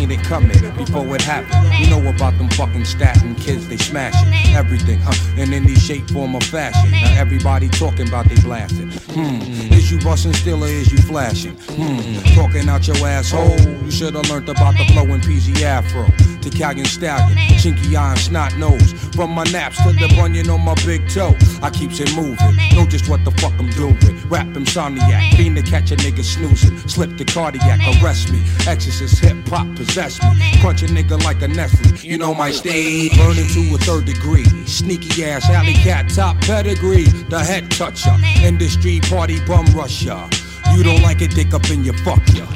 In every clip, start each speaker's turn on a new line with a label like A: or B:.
A: seen it coming before it happened. You know about them fucking Staten kids, they smashing everything, huh? In any shape, form, or fashion. Now everybody talking about they blasting. Hmm, is you busting still or is you flashing? Hmm, talking out your asshole. You should have learned about the flow in PZ Afro. Italian stallion, chinky eye and snot nose. From my naps to the bunion on my big toe, I keeps it moving. Know just what the fuck I'm doing. Rap insomniac, fiend to catch a nigga snoozing. Slip the cardiac, arrest me. Exorcist hip hop possess me. Crunch a nigga like a Nestle. You know my stage, burning to a third degree. Sneaky ass alley cat, top pedigree. The head toucher, industry party bum rusher. You don't like it, dick up in your fuck ya.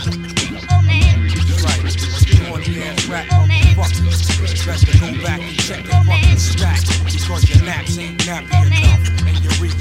A: Best to go back and check your fucking stack. Because your naps ain't nappy enough.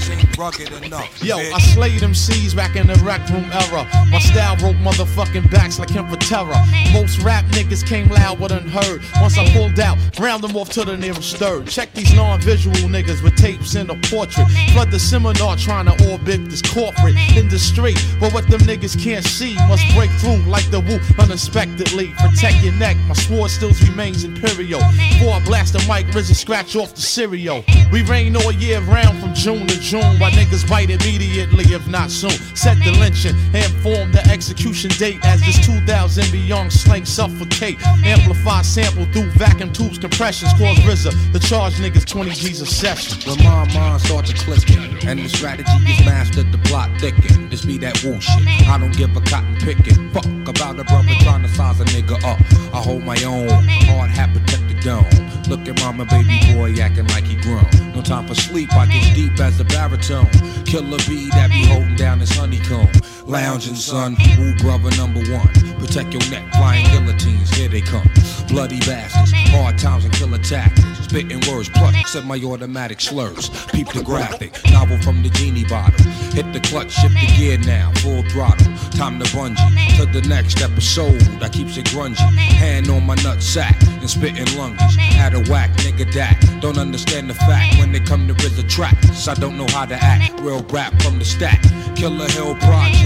A: Ain't rugged enough.
B: Yo,
A: bitch.
B: I slayed them C's back in the rec room era. My style broke motherfucking backs like him for terror. Most rap niggas came loud but unheard. Once I pulled out, round them off to the nearest third. Check these non-visual niggas with tapes in a portrait. Flood the seminar trying to orbit this corporate industry. But what them niggas can't see must break through like the Wu unexpectedly. Protect your neck, my sword still remains imperial. Before I blast the mic, RZA scratch off the serial. We rain all year round from June to June. Why niggas bite immediately, if not soon. Set the lynching and form the execution date as this 2000 beyond slang suffocate. Amplify sample through vacuum tubes, compressions, cause RZA. The charge niggas 20 G's a session.
A: When my mind starts to clicking and the strategy is mastered, the plot thicken. This be that Wu shit. I don't give a cotton picking. Fuck about a brother trying to size a nigga up. I hold my own. Hard hat protect the dome. Look at mama, baby boy acting like he grown. No time for sleep. I get deep as a baritone. Killer bee that be holding down his honeycomb. Lounging son, Wu brother number one. Protect your neck, flying guillotines, here they come. Bloody bastards, hard times and killer tactics. Spitting words, plus semi-automatic slurs. Peep the graphic, novel from the genie bottle. Hit the clutch, shift the gear now, full throttle. Time to bungee to the next episode. I keeps it grungy. Hand on my nut sack and spitting lunges. At a whack, nigga that don't understand the fact when they come to RZA tracks. I don't know how to act. Real rap from the stack. Killer Hill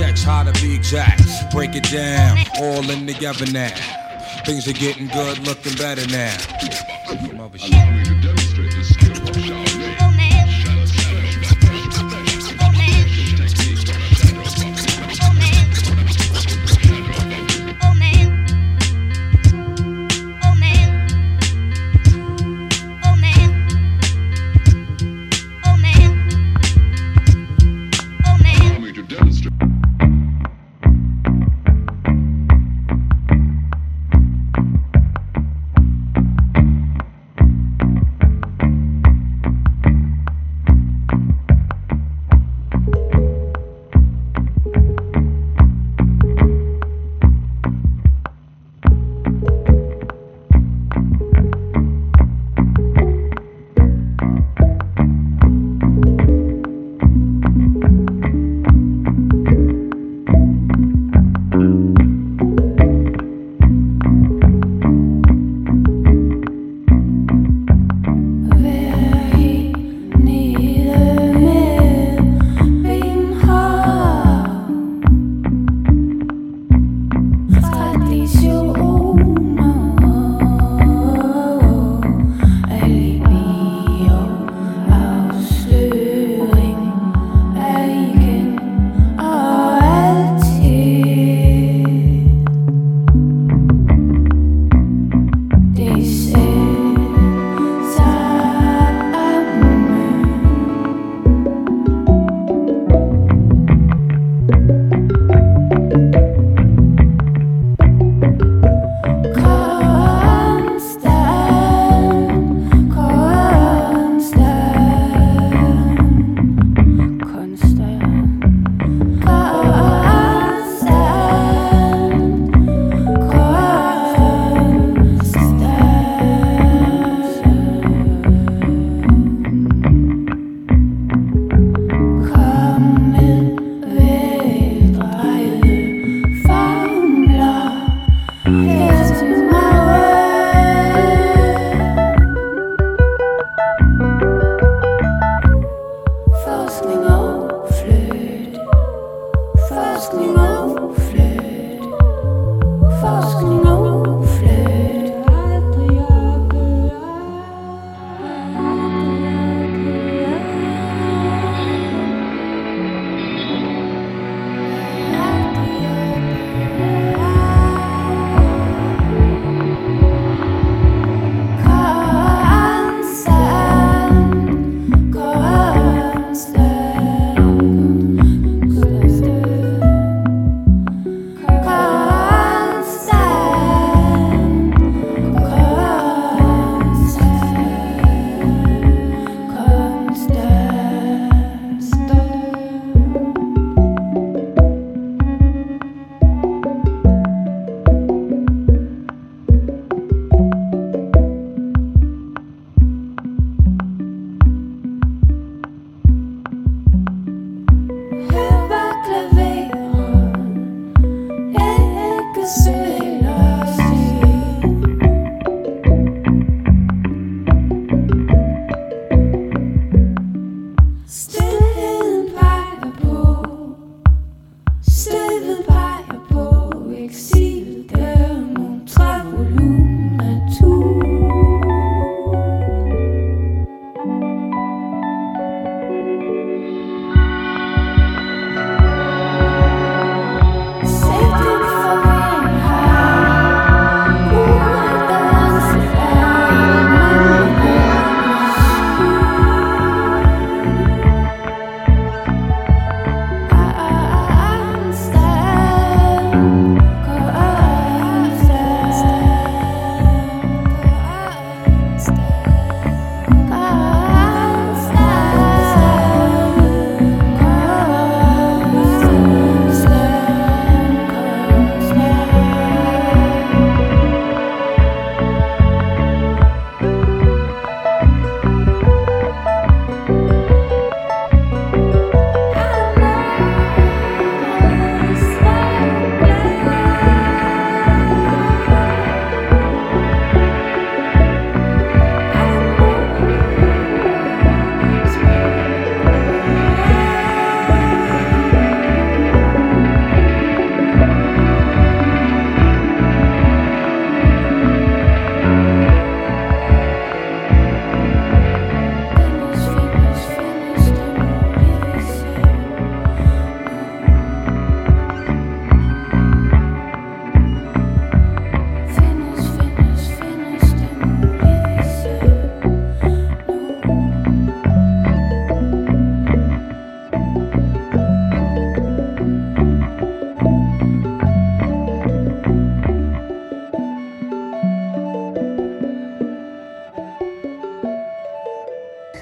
A: projects, how to be exact. Break it down, all in together now. Things are getting good, looking better now.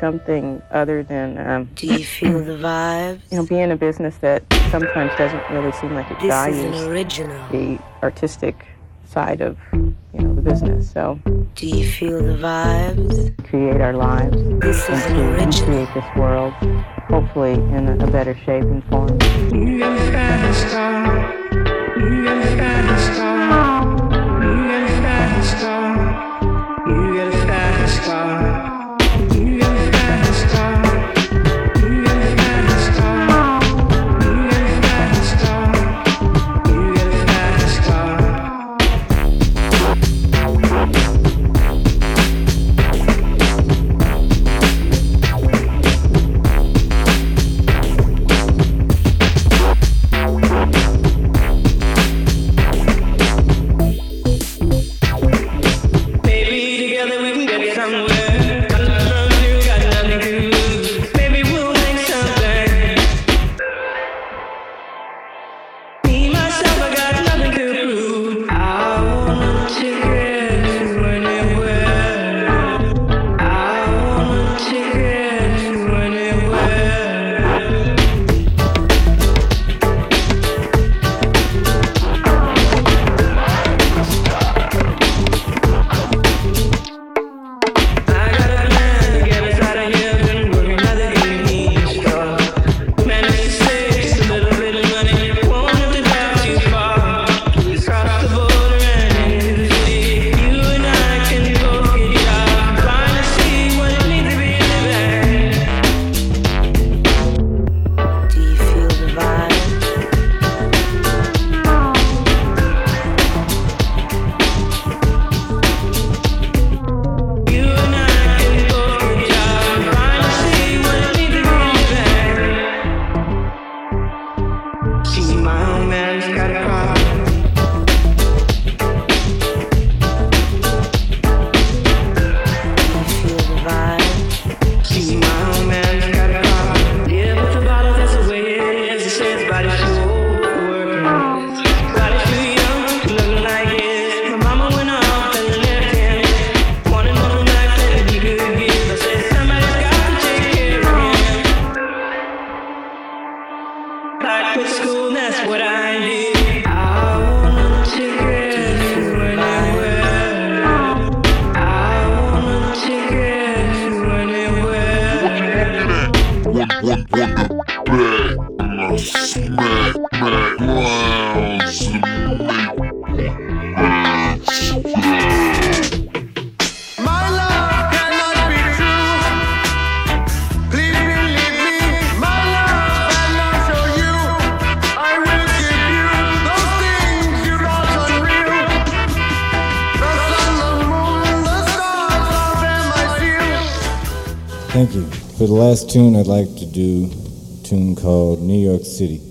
C: something other than. Um,
D: Do you feel the vibes?
C: You know, being a business that sometimes doesn't really seem like it
D: this
C: values the artistic side of you know the business. So.
D: Do you feel the vibes?
C: Create our lives.
D: This
C: and
D: is
C: an
D: original.
C: Create this world, hopefully in a better shape and form.
E: tune I'd like to do, a tune called New York City.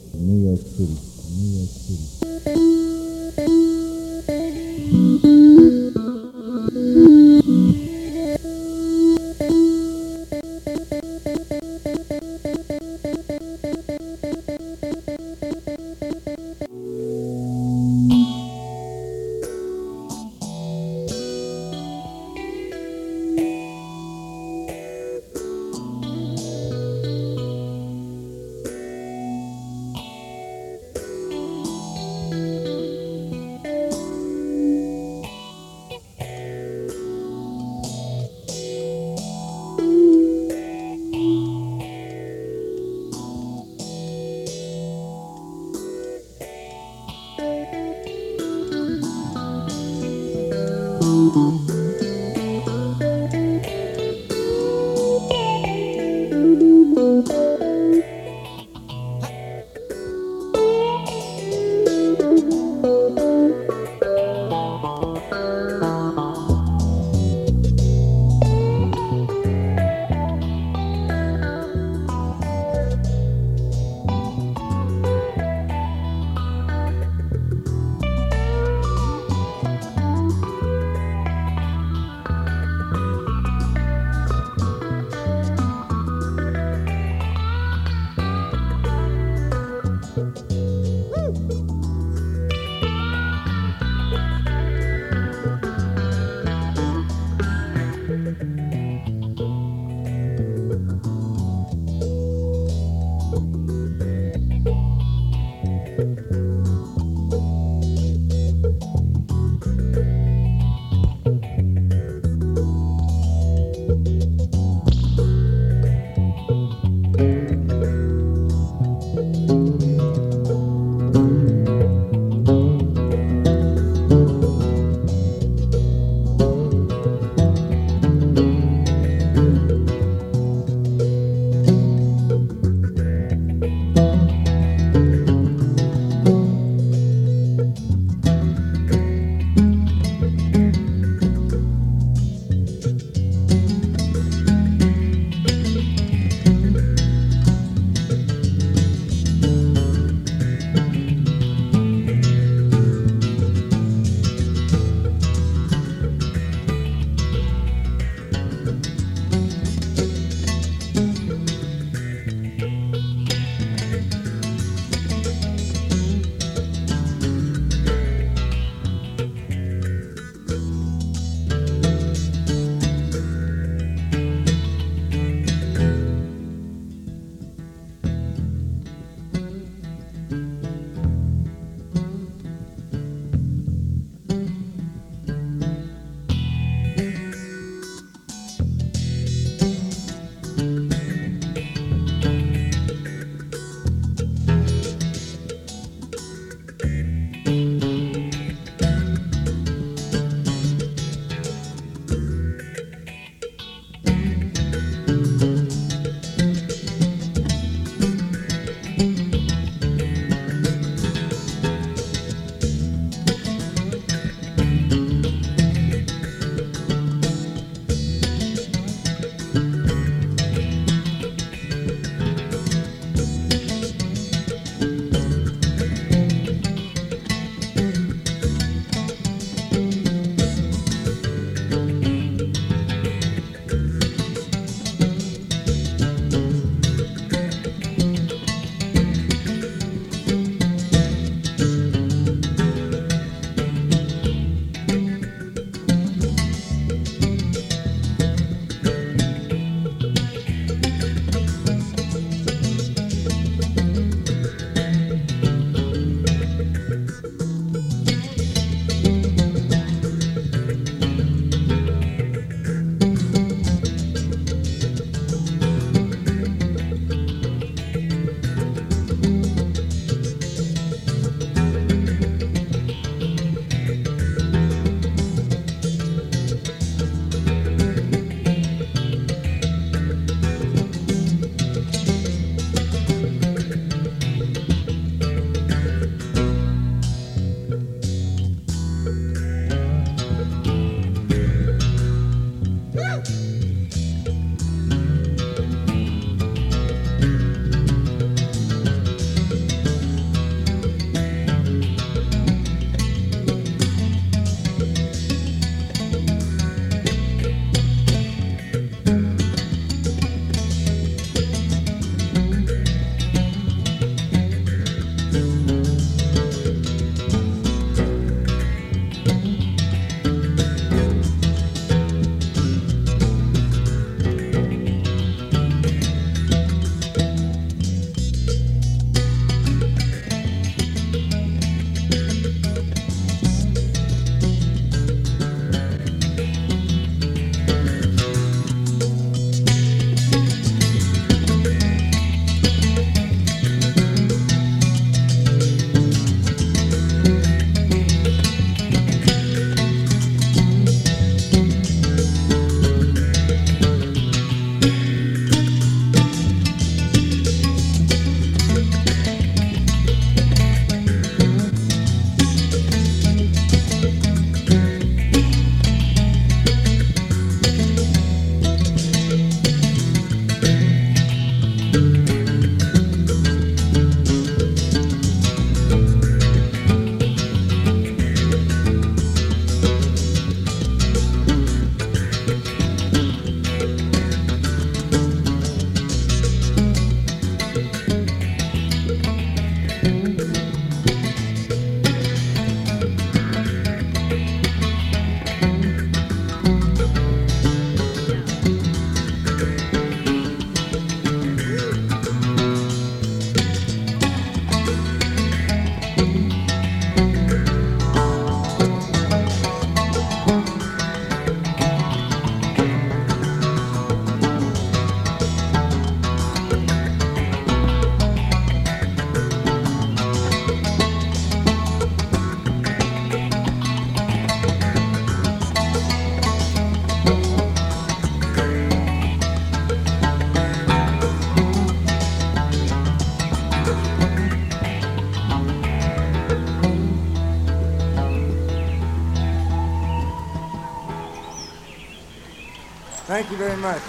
F: Thank you very much.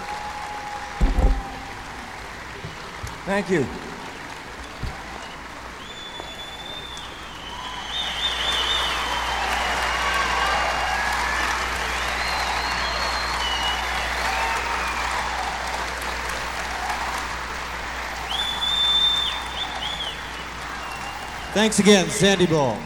F: Thank you.
G: Thanks again, Sandy
H: Bull.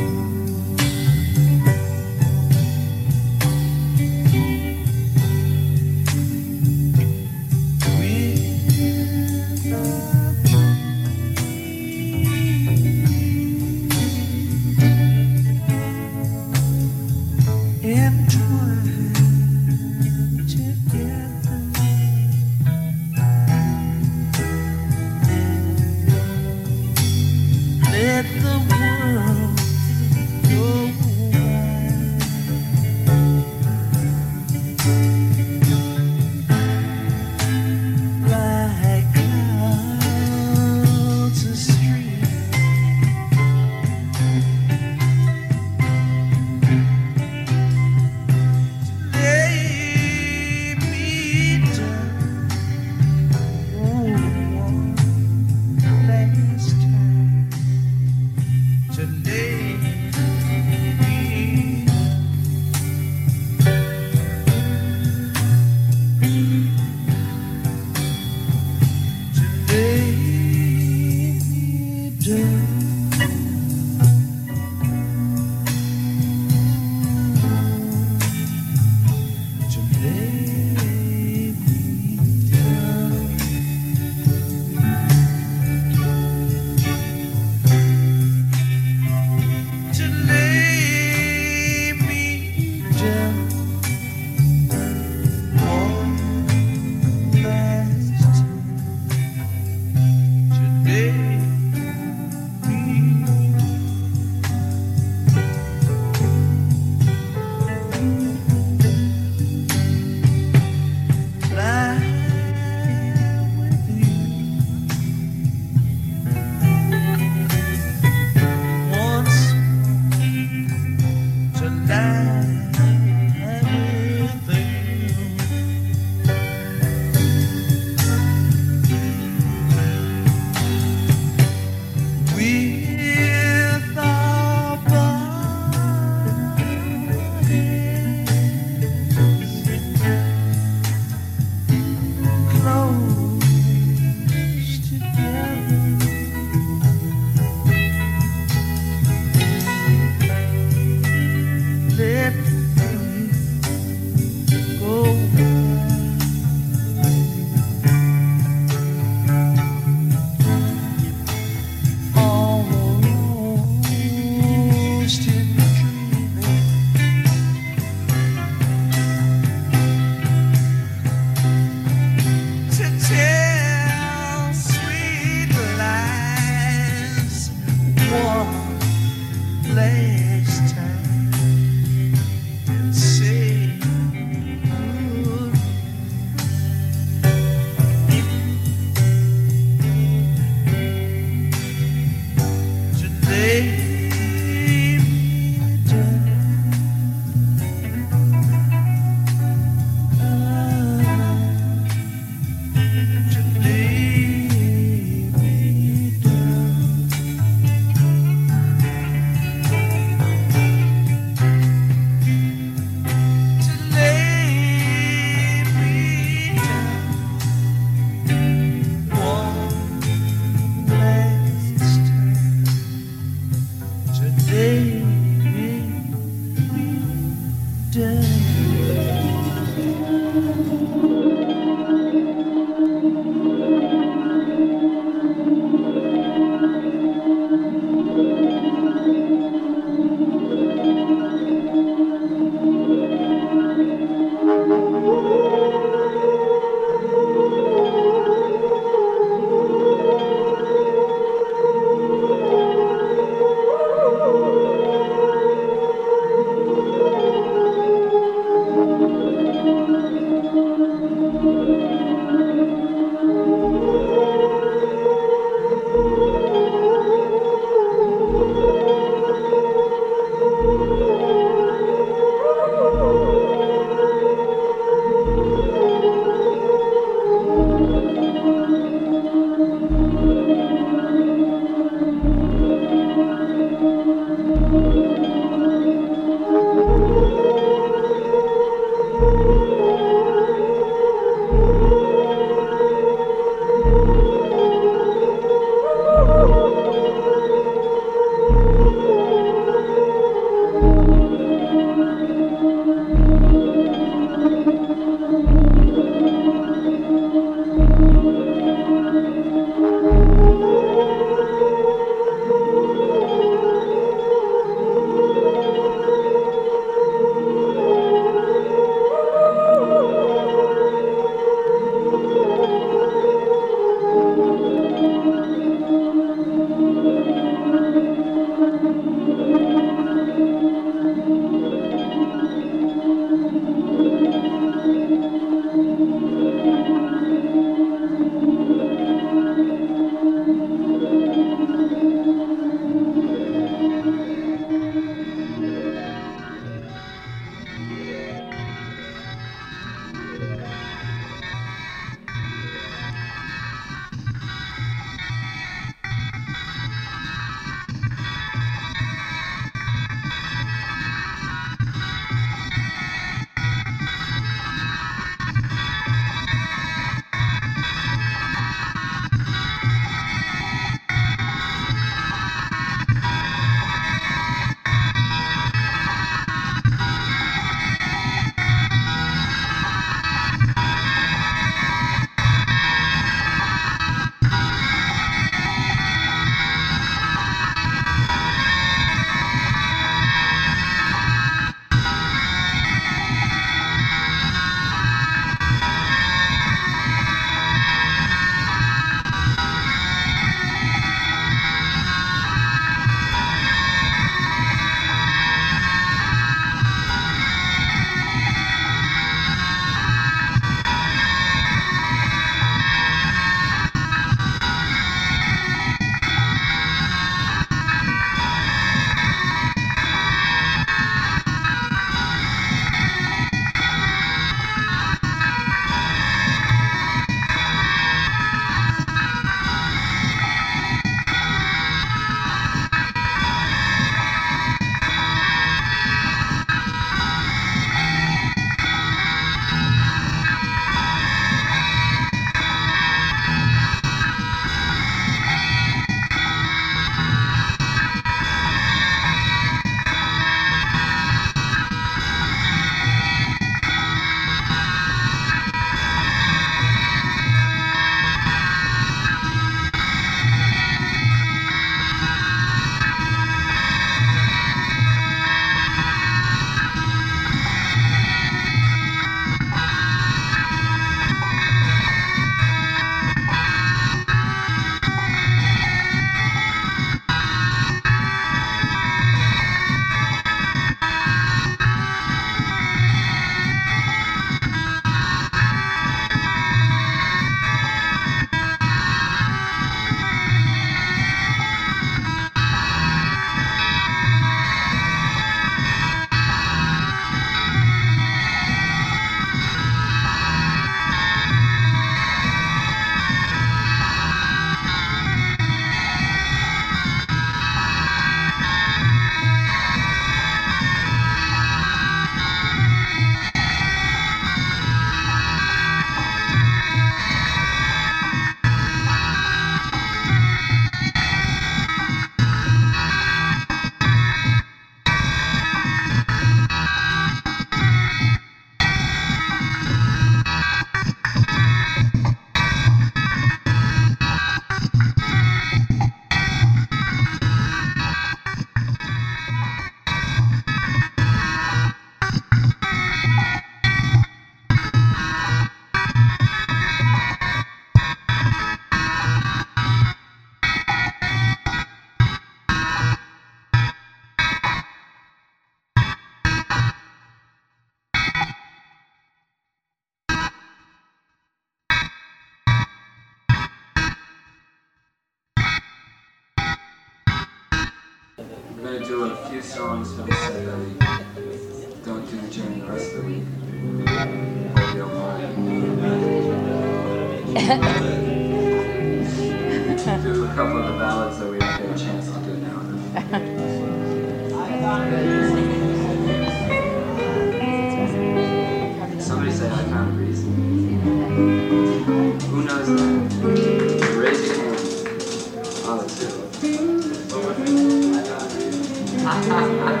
H: Ha ha ha.